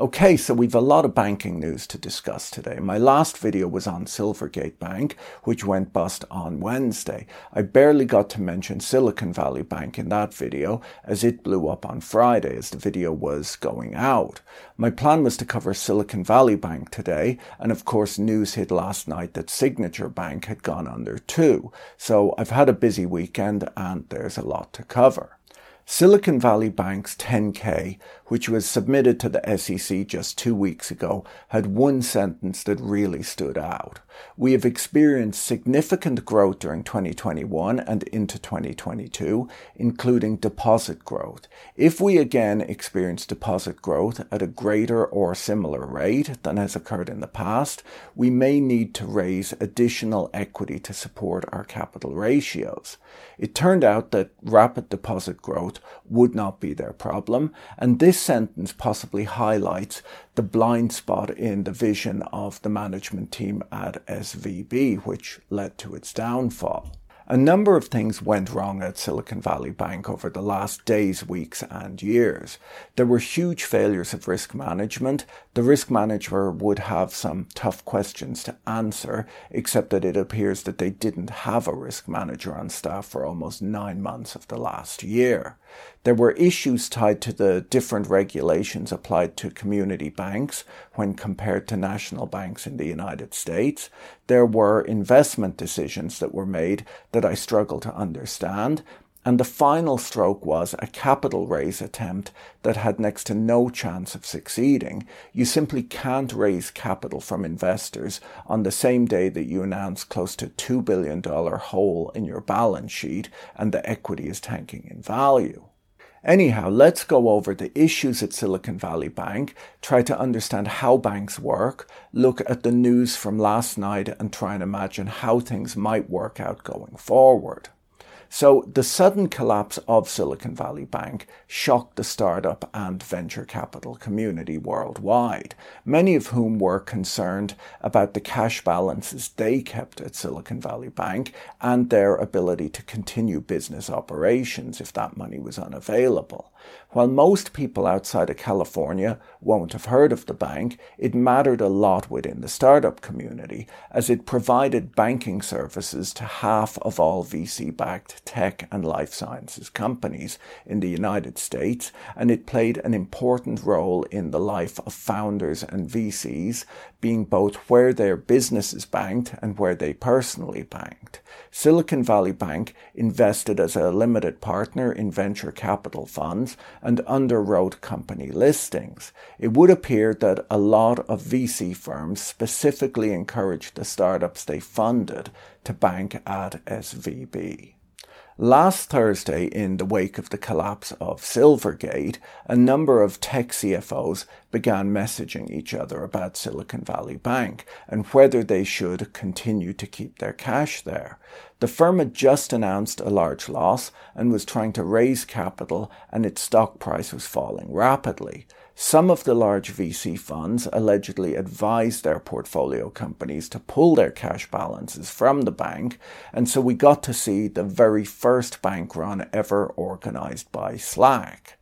Okay, so we've a lot of banking news to discuss today. My last video was on Silvergate Bank, which went bust on Wednesday. I barely got to mention Silicon Valley Bank in that video, as it blew up on Friday as the video was going out. My plan was to cover Silicon Valley Bank today, and of course news hit last night that Signature Bank had gone under too. So I've had a busy weekend and there's a lot to cover. Silicon Valley Bank's 10K, which was submitted to the SEC just two weeks ago, had one sentence that really stood out. We have experienced significant growth during 2021 and into 2022, including deposit growth. If we again experience deposit growth at a greater or similar rate than has occurred in the past, we may need to raise additional equity to support our capital ratios. It turned out that rapid deposit growth would not be their problem, and this sentence possibly highlights the blind spot in the vision of the management team at SVB, which led to its downfall. A number of things went wrong at Silicon Valley Bank over the last days, weeks, and years. There were huge failures of risk management. The risk manager would have some tough questions to answer, except that it appears that they didn't have a risk manager on staff for almost nine months of the last year. There were issues tied to the different regulations applied to community banks when compared to national banks in the United States. There were investment decisions that were made that I struggle to understand. And the final stroke was a capital raise attempt that had next to no chance of succeeding. You simply can't raise capital from investors on the same day that you announce close to $2 billion hole in your balance sheet and the equity is tanking in value. Anyhow, let's go over the issues at Silicon Valley Bank, try to understand how banks work, look at the news from last night, and try and imagine how things might work out going forward. So the sudden collapse of Silicon Valley Bank shocked the startup and venture capital community worldwide, many of whom were concerned about the cash balances they kept at Silicon Valley Bank and their ability to continue business operations if that money was unavailable. While most people outside of California won't have heard of the bank, it mattered a lot within the startup community as it provided banking services to half of all VC backed tech and life sciences companies in the United States, and it played an important role in the life of founders and VCs, being both where their businesses banked and where they personally banked. Silicon Valley Bank invested as a limited partner in venture capital funds and underwrote company listings. It would appear that a lot of VC firms specifically encouraged the startups they funded to bank at SVB. Last Thursday, in the wake of the collapse of Silvergate, a number of tech CFOs began messaging each other about Silicon Valley Bank and whether they should continue to keep their cash there. The firm had just announced a large loss and was trying to raise capital, and its stock price was falling rapidly. Some of the large VC funds allegedly advised their portfolio companies to pull their cash balances from the bank, and so we got to see the very first bank run ever organized by Slack.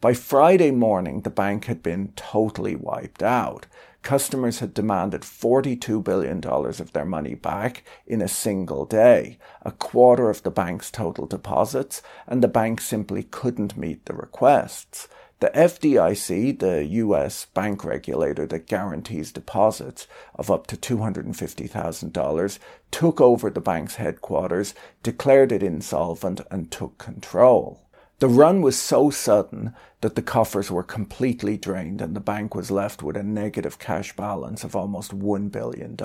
By Friday morning, the bank had been totally wiped out. Customers had demanded $42 billion of their money back in a single day, a quarter of the bank's total deposits, and the bank simply couldn't meet the requests. The FDIC, the US bank regulator that guarantees deposits of up to $250,000, took over the bank's headquarters, declared it insolvent, and took control. The run was so sudden that the coffers were completely drained and the bank was left with a negative cash balance of almost $1 billion.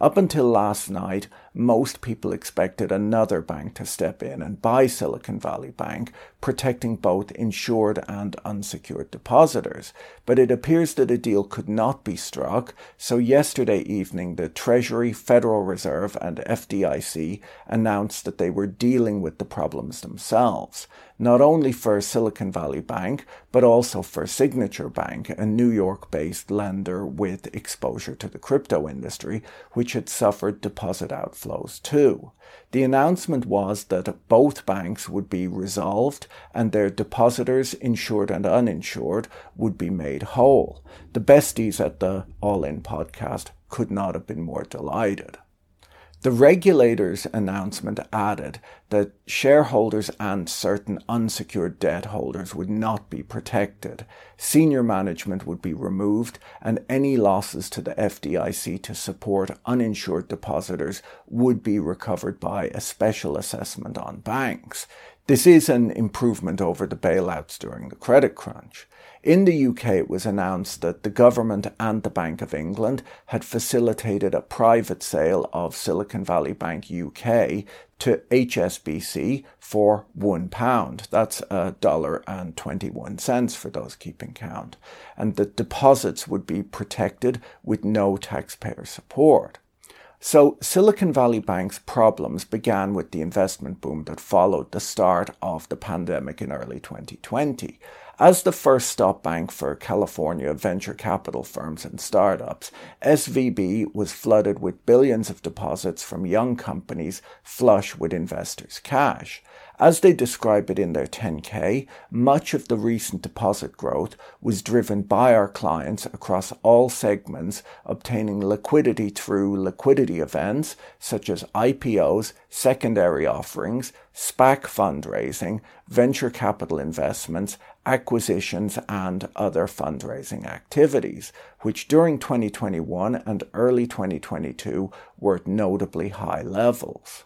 Up until last night, most people expected another bank to step in and buy Silicon Valley Bank, protecting both insured and unsecured depositors. But it appears that a deal could not be struck, so yesterday evening the Treasury, Federal Reserve, and FDIC announced that they were dealing with the problems themselves not only for Silicon Valley Bank, but also for Signature Bank, a New York based lender with exposure to the crypto industry, which had suffered deposit outflows too. The announcement was that both banks would be resolved and their depositors, insured and uninsured, would be made whole. The besties at the All In podcast could not have been more delighted. The regulator's announcement added that shareholders and certain unsecured debt holders would not be protected. Senior management would be removed, and any losses to the FDIC to support uninsured depositors would be recovered by a special assessment on banks. This is an improvement over the bailouts during the credit crunch. In the UK, it was announced that the government and the Bank of England had facilitated a private sale of Silicon Valley Bank UK to HSBC for £1. That's a dollar and 21 cents for those keeping count. And the deposits would be protected with no taxpayer support. So, Silicon Valley Bank's problems began with the investment boom that followed the start of the pandemic in early 2020. As the first stop bank for California venture capital firms and startups, SVB was flooded with billions of deposits from young companies flush with investors' cash. As they describe it in their 10K, much of the recent deposit growth was driven by our clients across all segments obtaining liquidity through liquidity events such as IPOs, secondary offerings, SPAC fundraising, venture capital investments, acquisitions, and other fundraising activities, which during 2021 and early 2022 were at notably high levels.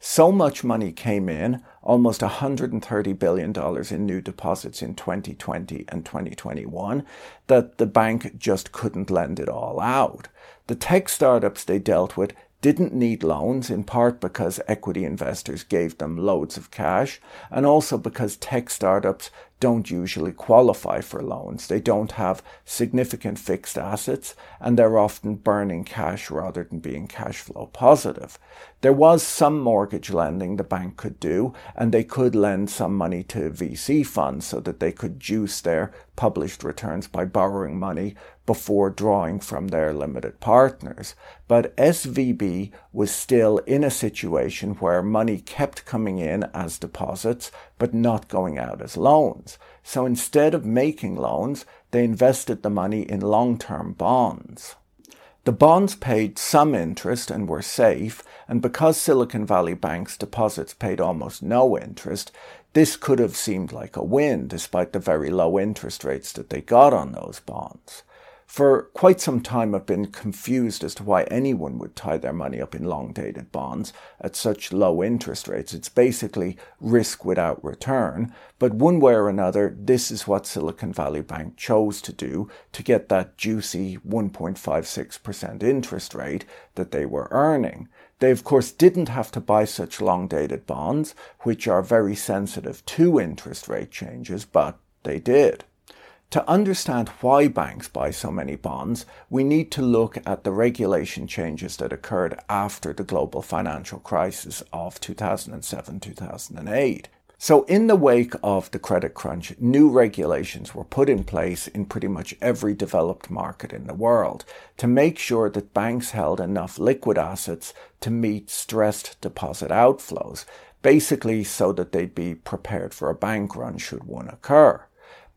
So much money came in, almost $130 billion in new deposits in 2020 and 2021, that the bank just couldn't lend it all out. The tech startups they dealt with didn't need loans, in part because equity investors gave them loads of cash, and also because tech startups don't usually qualify for loans. They don't have significant fixed assets and they're often burning cash rather than being cash flow positive. There was some mortgage lending the bank could do, and they could lend some money to VC funds so that they could juice their published returns by borrowing money before drawing from their limited partners. But SVB was still in a situation where money kept coming in as deposits, but not going out as loans. So instead of making loans, they invested the money in long term bonds. The bonds paid some interest and were safe, and because Silicon Valley Bank's deposits paid almost no interest, this could have seemed like a win despite the very low interest rates that they got on those bonds. For quite some time, I've been confused as to why anyone would tie their money up in long dated bonds at such low interest rates. It's basically risk without return. But one way or another, this is what Silicon Valley Bank chose to do to get that juicy 1.56% interest rate that they were earning. They, of course, didn't have to buy such long dated bonds, which are very sensitive to interest rate changes, but they did. To understand why banks buy so many bonds, we need to look at the regulation changes that occurred after the global financial crisis of 2007 2008. So, in the wake of the credit crunch, new regulations were put in place in pretty much every developed market in the world to make sure that banks held enough liquid assets to meet stressed deposit outflows, basically so that they'd be prepared for a bank run should one occur.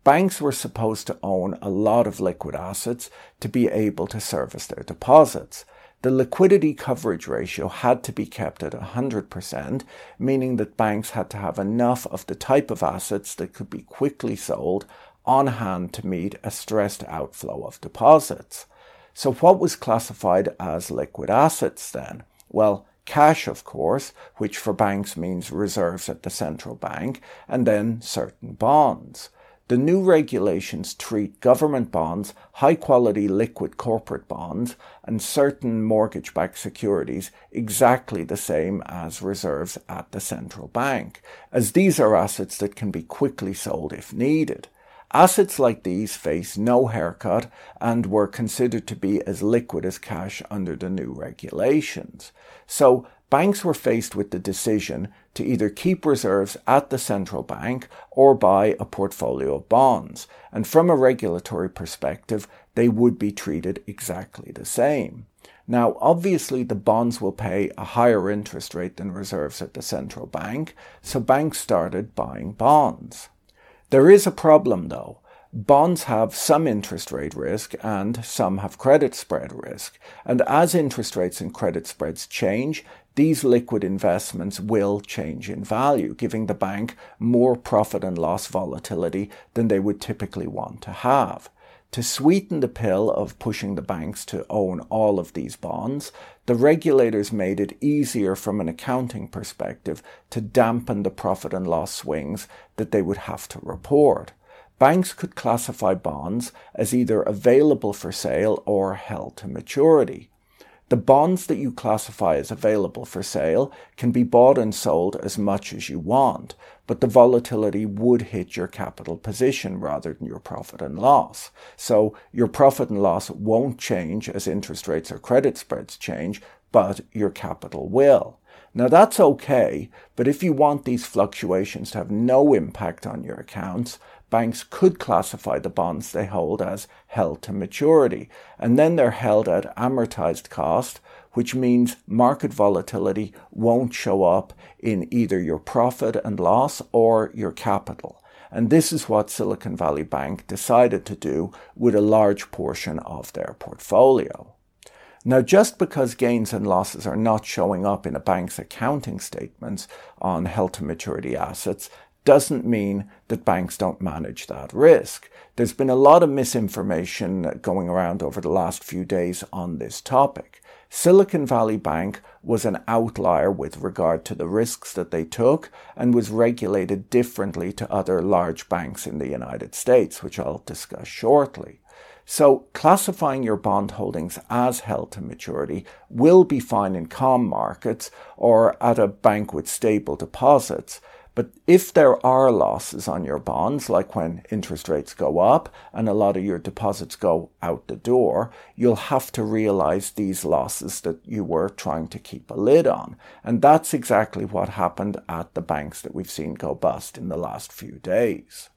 Banks were supposed to own a lot of liquid assets to be able to service their deposits. The liquidity coverage ratio had to be kept at 100%, meaning that banks had to have enough of the type of assets that could be quickly sold on hand to meet a stressed outflow of deposits. So, what was classified as liquid assets then? Well, cash, of course, which for banks means reserves at the central bank, and then certain bonds. The new regulations treat government bonds, high quality liquid corporate bonds, and certain mortgage backed securities exactly the same as reserves at the central bank, as these are assets that can be quickly sold if needed. Assets like these face no haircut and were considered to be as liquid as cash under the new regulations. So banks were faced with the decision to either keep reserves at the central bank or buy a portfolio of bonds. And from a regulatory perspective, they would be treated exactly the same. Now, obviously, the bonds will pay a higher interest rate than reserves at the central bank, so banks started buying bonds. There is a problem, though. Bonds have some interest rate risk and some have credit spread risk. And as interest rates and credit spreads change, these liquid investments will change in value, giving the bank more profit and loss volatility than they would typically want to have. To sweeten the pill of pushing the banks to own all of these bonds, the regulators made it easier from an accounting perspective to dampen the profit and loss swings that they would have to report. Banks could classify bonds as either available for sale or held to maturity. The bonds that you classify as available for sale can be bought and sold as much as you want, but the volatility would hit your capital position rather than your profit and loss. So your profit and loss won't change as interest rates or credit spreads change, but your capital will. Now that's okay, but if you want these fluctuations to have no impact on your accounts, banks could classify the bonds they hold as held to maturity, and then they're held at amortized cost, which means market volatility won't show up in either your profit and loss or your capital. And this is what Silicon Valley Bank decided to do with a large portion of their portfolio. Now, just because gains and losses are not showing up in a bank's accounting statements on held to maturity assets doesn't mean that banks don't manage that risk. There's been a lot of misinformation going around over the last few days on this topic. Silicon Valley Bank was an outlier with regard to the risks that they took and was regulated differently to other large banks in the United States, which I'll discuss shortly. So, classifying your bond holdings as held to maturity will be fine in calm markets or at a bank with stable deposits, but if there are losses on your bonds, like when interest rates go up and a lot of your deposits go out the door, you'll have to realize these losses that you were trying to keep a lid on. And that's exactly what happened at the banks that we've seen go bust in the last few days.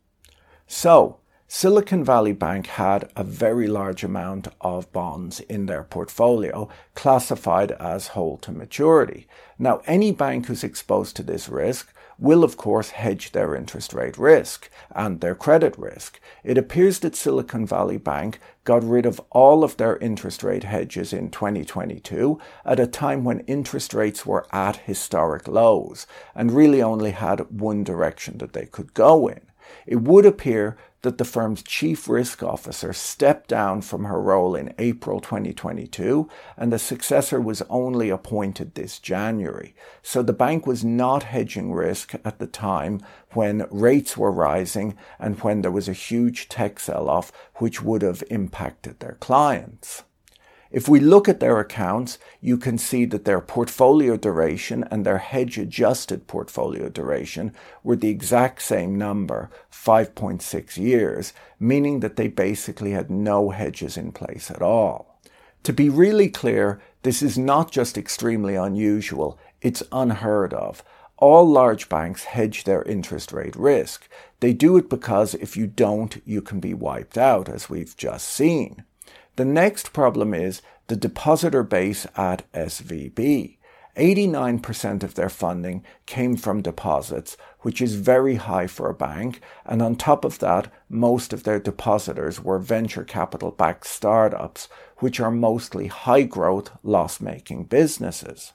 So, Silicon Valley Bank had a very large amount of bonds in their portfolio classified as hold to maturity. Now, any bank who's exposed to this risk will of course hedge their interest rate risk and their credit risk. It appears that Silicon Valley Bank got rid of all of their interest rate hedges in 2022 at a time when interest rates were at historic lows and really only had one direction that they could go in. It would appear that the firm's chief risk officer stepped down from her role in April 2022 and the successor was only appointed this January. So the bank was not hedging risk at the time when rates were rising and when there was a huge tech sell off which would have impacted their clients. If we look at their accounts, you can see that their portfolio duration and their hedge adjusted portfolio duration were the exact same number, 5.6 years, meaning that they basically had no hedges in place at all. To be really clear, this is not just extremely unusual, it's unheard of. All large banks hedge their interest rate risk. They do it because if you don't, you can be wiped out, as we've just seen. The next problem is the depositor base at SVB. 89% of their funding came from deposits, which is very high for a bank. And on top of that, most of their depositors were venture capital backed startups, which are mostly high growth, loss making businesses.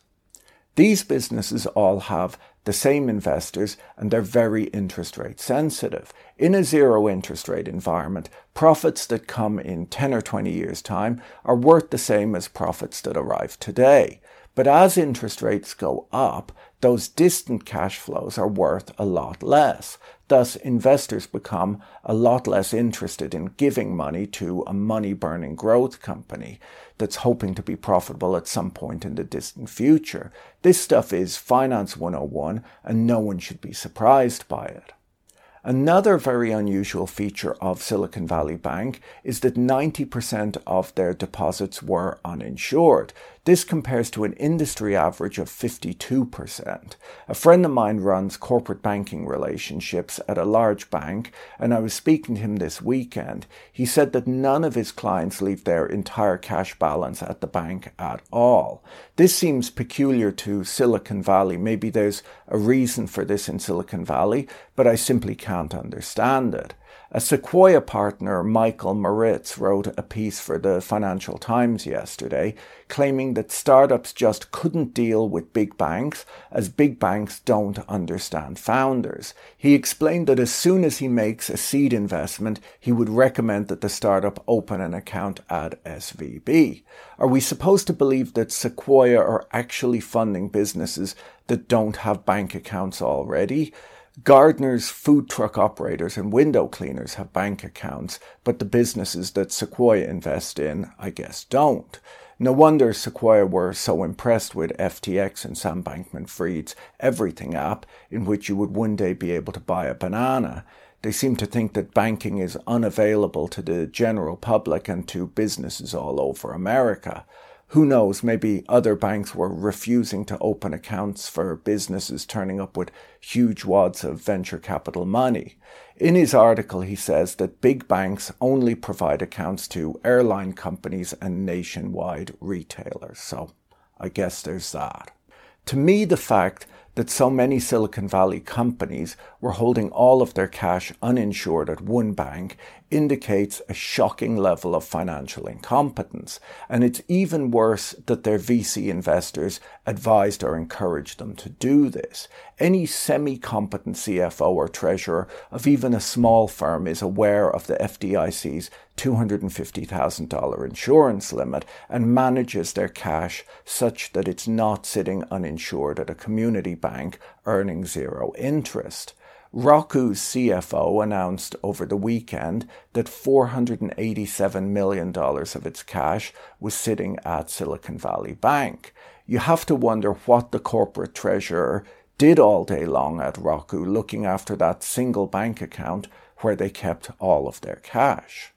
These businesses all have the same investors and they're very interest rate sensitive. In a zero interest rate environment, profits that come in 10 or 20 years' time are worth the same as profits that arrive today. But as interest rates go up, those distant cash flows are worth a lot less. Thus, investors become a lot less interested in giving money to a money burning growth company that's hoping to be profitable at some point in the distant future. This stuff is Finance 101, and no one should be surprised by it. Another very unusual feature of Silicon Valley Bank is that 90% of their deposits were uninsured. This compares to an industry average of 52%. A friend of mine runs corporate banking relationships at a large bank, and I was speaking to him this weekend. He said that none of his clients leave their entire cash balance at the bank at all. This seems peculiar to Silicon Valley. Maybe there's a reason for this in Silicon Valley, but I simply can't understand it. A Sequoia partner, Michael Moritz, wrote a piece for the Financial Times yesterday claiming that startups just couldn't deal with big banks as big banks don't understand founders. He explained that as soon as he makes a seed investment, he would recommend that the startup open an account at SVB. Are we supposed to believe that Sequoia are actually funding businesses that don't have bank accounts already? Gardeners, food truck operators, and window cleaners have bank accounts, but the businesses that Sequoia invest in, I guess, don't. No wonder Sequoia were so impressed with FTX and Sam Bankman Fried's Everything app, in which you would one day be able to buy a banana. They seem to think that banking is unavailable to the general public and to businesses all over America who knows, maybe other banks were refusing to open accounts for businesses turning up with huge wads of venture capital money. In his article, he says that big banks only provide accounts to airline companies and nationwide retailers. So I guess there's that. To me, the fact that so many Silicon Valley companies were holding all of their cash uninsured at one bank indicates a shocking level of financial incompetence. And it's even worse that their VC investors advised or encouraged them to do this. Any semi competent CFO or treasurer of even a small firm is aware of the FDIC's $250,000 insurance limit and manages their cash such that it's not sitting uninsured at a community bank earning zero interest. Roku's CFO announced over the weekend that $487 million of its cash was sitting at Silicon Valley Bank. You have to wonder what the corporate treasurer did all day long at Roku looking after that single bank account where they kept all of their cash.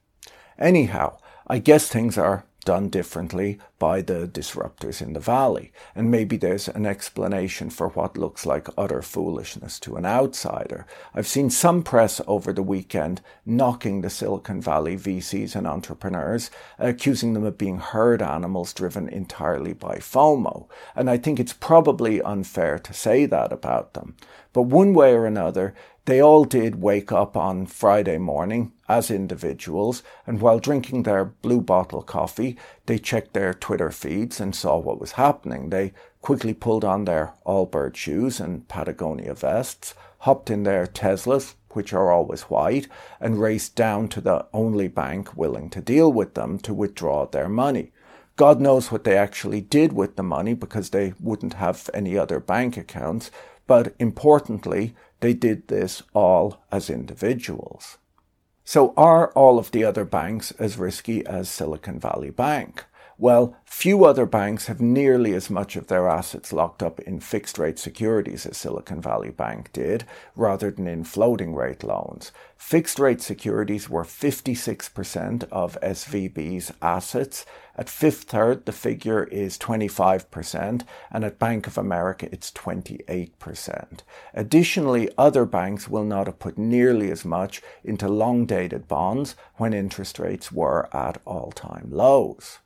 Anyhow, I guess things are done differently by the disruptors in the valley. And maybe there's an explanation for what looks like utter foolishness to an outsider. I've seen some press over the weekend knocking the Silicon Valley VCs and entrepreneurs, accusing them of being herd animals driven entirely by FOMO. And I think it's probably unfair to say that about them. But one way or another, they all did wake up on Friday morning as individuals, and while drinking their blue bottle coffee, they checked their Twitter feeds and saw what was happening. They quickly pulled on their Allbirds shoes and Patagonia vests, hopped in their Teslas, which are always white, and raced down to the only bank willing to deal with them to withdraw their money. God knows what they actually did with the money because they wouldn't have any other bank accounts, but importantly, they did this all as individuals. So are all of the other banks as risky as Silicon Valley Bank? Well, few other banks have nearly as much of their assets locked up in fixed rate securities as Silicon Valley Bank did, rather than in floating rate loans. Fixed rate securities were 56% of SVB's assets. At Fifth Third, the figure is 25%, and at Bank of America, it's 28%. Additionally, other banks will not have put nearly as much into long dated bonds when interest rates were at all time lows.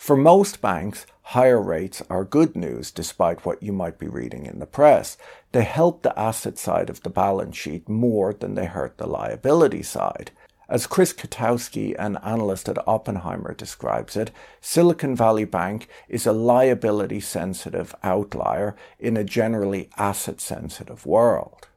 For most banks, higher rates are good news despite what you might be reading in the press. They help the asset side of the balance sheet more than they hurt the liability side. As Chris Kotowski, an analyst at Oppenheimer, describes it, Silicon Valley Bank is a liability sensitive outlier in a generally asset sensitive world.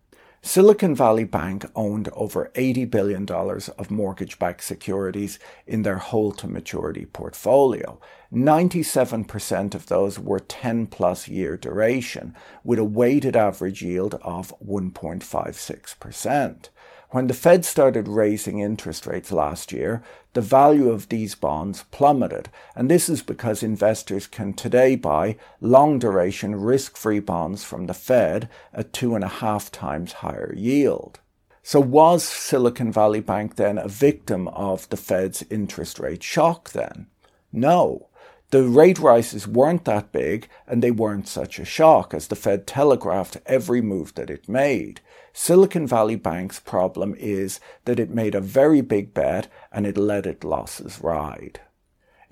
Silicon Valley Bank owned over $80 billion of mortgage backed securities in their hold to maturity portfolio. 97% of those were 10 plus year duration, with a weighted average yield of 1.56%. When the Fed started raising interest rates last year, the value of these bonds plummeted, and this is because investors can today buy long duration risk free bonds from the Fed at two and a half times higher yield. So, was Silicon Valley Bank then a victim of the Fed's interest rate shock then? No. The rate rises weren't that big and they weren't such a shock as the Fed telegraphed every move that it made. Silicon Valley Bank's problem is that it made a very big bet and it let its losses ride.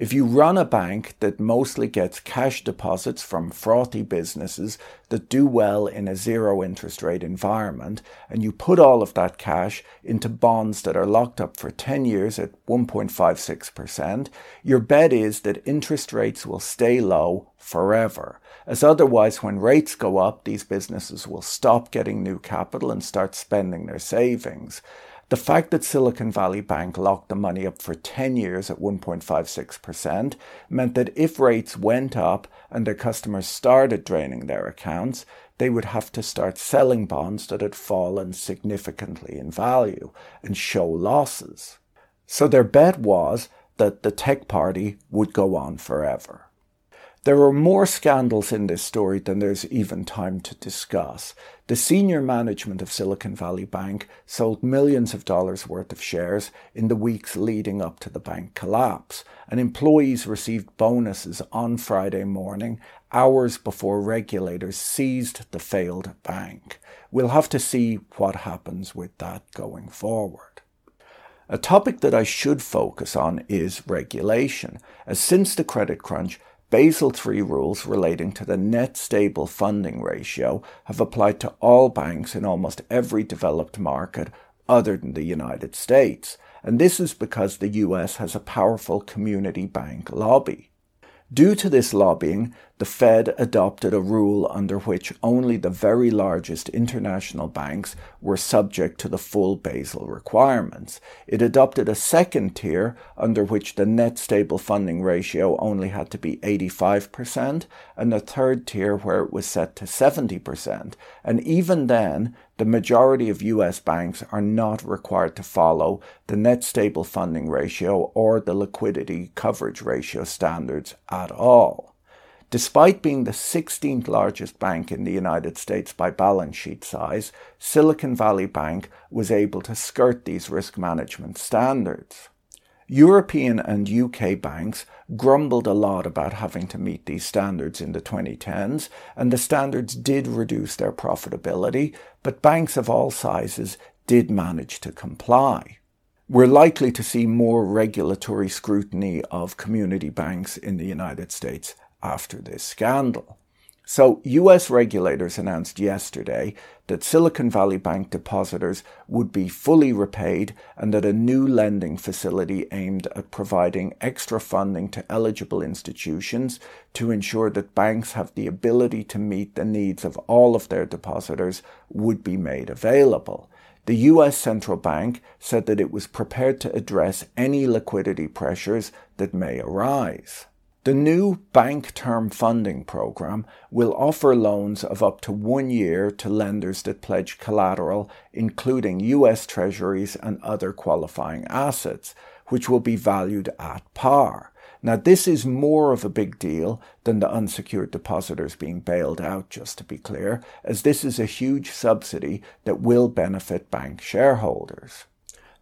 If you run a bank that mostly gets cash deposits from frothy businesses that do well in a zero interest rate environment, and you put all of that cash into bonds that are locked up for 10 years at 1.56%, your bet is that interest rates will stay low forever as otherwise, when rates go up, these businesses will stop getting new capital and start spending their savings. The fact that Silicon Valley Bank locked the money up for 10 years at 1.56% meant that if rates went up and their customers started draining their accounts, they would have to start selling bonds that had fallen significantly in value and show losses. So their bet was that the tech party would go on forever. There are more scandals in this story than there's even time to discuss. The senior management of Silicon Valley Bank sold millions of dollars worth of shares in the weeks leading up to the bank collapse, and employees received bonuses on Friday morning, hours before regulators seized the failed bank. We'll have to see what happens with that going forward. A topic that I should focus on is regulation, as since the credit crunch, Basel III rules relating to the net stable funding ratio have applied to all banks in almost every developed market other than the United States, and this is because the US has a powerful community bank lobby. Due to this lobbying, the Fed adopted a rule under which only the very largest international banks were subject to the full Basel requirements. It adopted a second tier under which the net stable funding ratio only had to be 85%, and a third tier where it was set to 70%. And even then, the majority of US banks are not required to follow the net stable funding ratio or the liquidity coverage ratio standards at all. Despite being the 16th largest bank in the United States by balance sheet size, Silicon Valley Bank was able to skirt these risk management standards. European and UK banks grumbled a lot about having to meet these standards in the 2010s, and the standards did reduce their profitability, but banks of all sizes did manage to comply. We're likely to see more regulatory scrutiny of community banks in the United States after this scandal. So, US regulators announced yesterday that Silicon Valley Bank depositors would be fully repaid and that a new lending facility aimed at providing extra funding to eligible institutions to ensure that banks have the ability to meet the needs of all of their depositors would be made available. The US central bank said that it was prepared to address any liquidity pressures that may arise. The new Bank Term Funding Program will offer loans of up to one year to lenders that pledge collateral, including US Treasuries and other qualifying assets, which will be valued at par. Now, this is more of a big deal than the unsecured depositors being bailed out, just to be clear, as this is a huge subsidy that will benefit bank shareholders.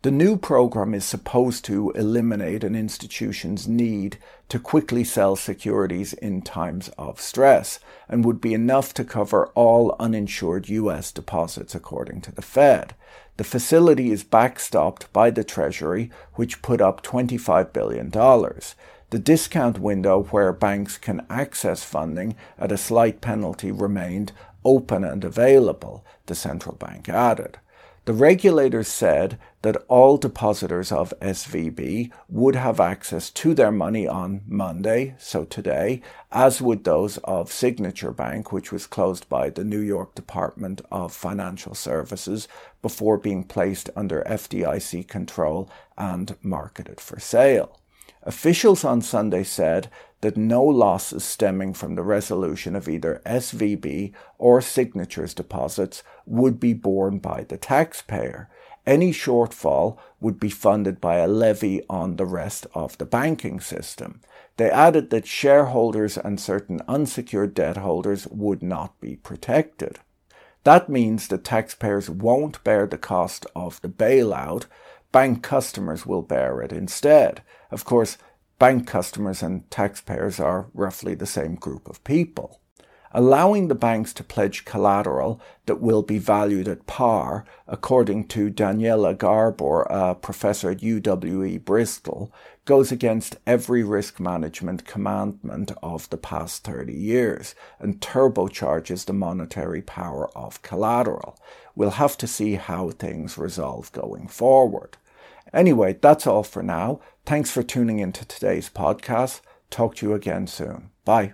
The new program is supposed to eliminate an institution's need to quickly sell securities in times of stress and would be enough to cover all uninsured US deposits, according to the Fed. The facility is backstopped by the Treasury, which put up $25 billion. The discount window where banks can access funding at a slight penalty remained open and available, the central bank added. The regulators said that all depositors of SVB would have access to their money on Monday, so today, as would those of Signature Bank, which was closed by the New York Department of Financial Services before being placed under FDIC control and marketed for sale. Officials on Sunday said that no losses stemming from the resolution of either SVB or Signature's deposits would be borne by the taxpayer. Any shortfall would be funded by a levy on the rest of the banking system. They added that shareholders and certain unsecured debt holders would not be protected. That means that taxpayers won't bear the cost of the bailout, bank customers will bear it instead. Of course, bank customers and taxpayers are roughly the same group of people. Allowing the banks to pledge collateral that will be valued at par, according to Daniela Gabor, a professor at UWE Bristol, goes against every risk management commandment of the past 30 years and turbocharges the monetary power of collateral. We'll have to see how things resolve going forward. Anyway, that's all for now. Thanks for tuning into today's podcast. Talk to you again soon. Bye.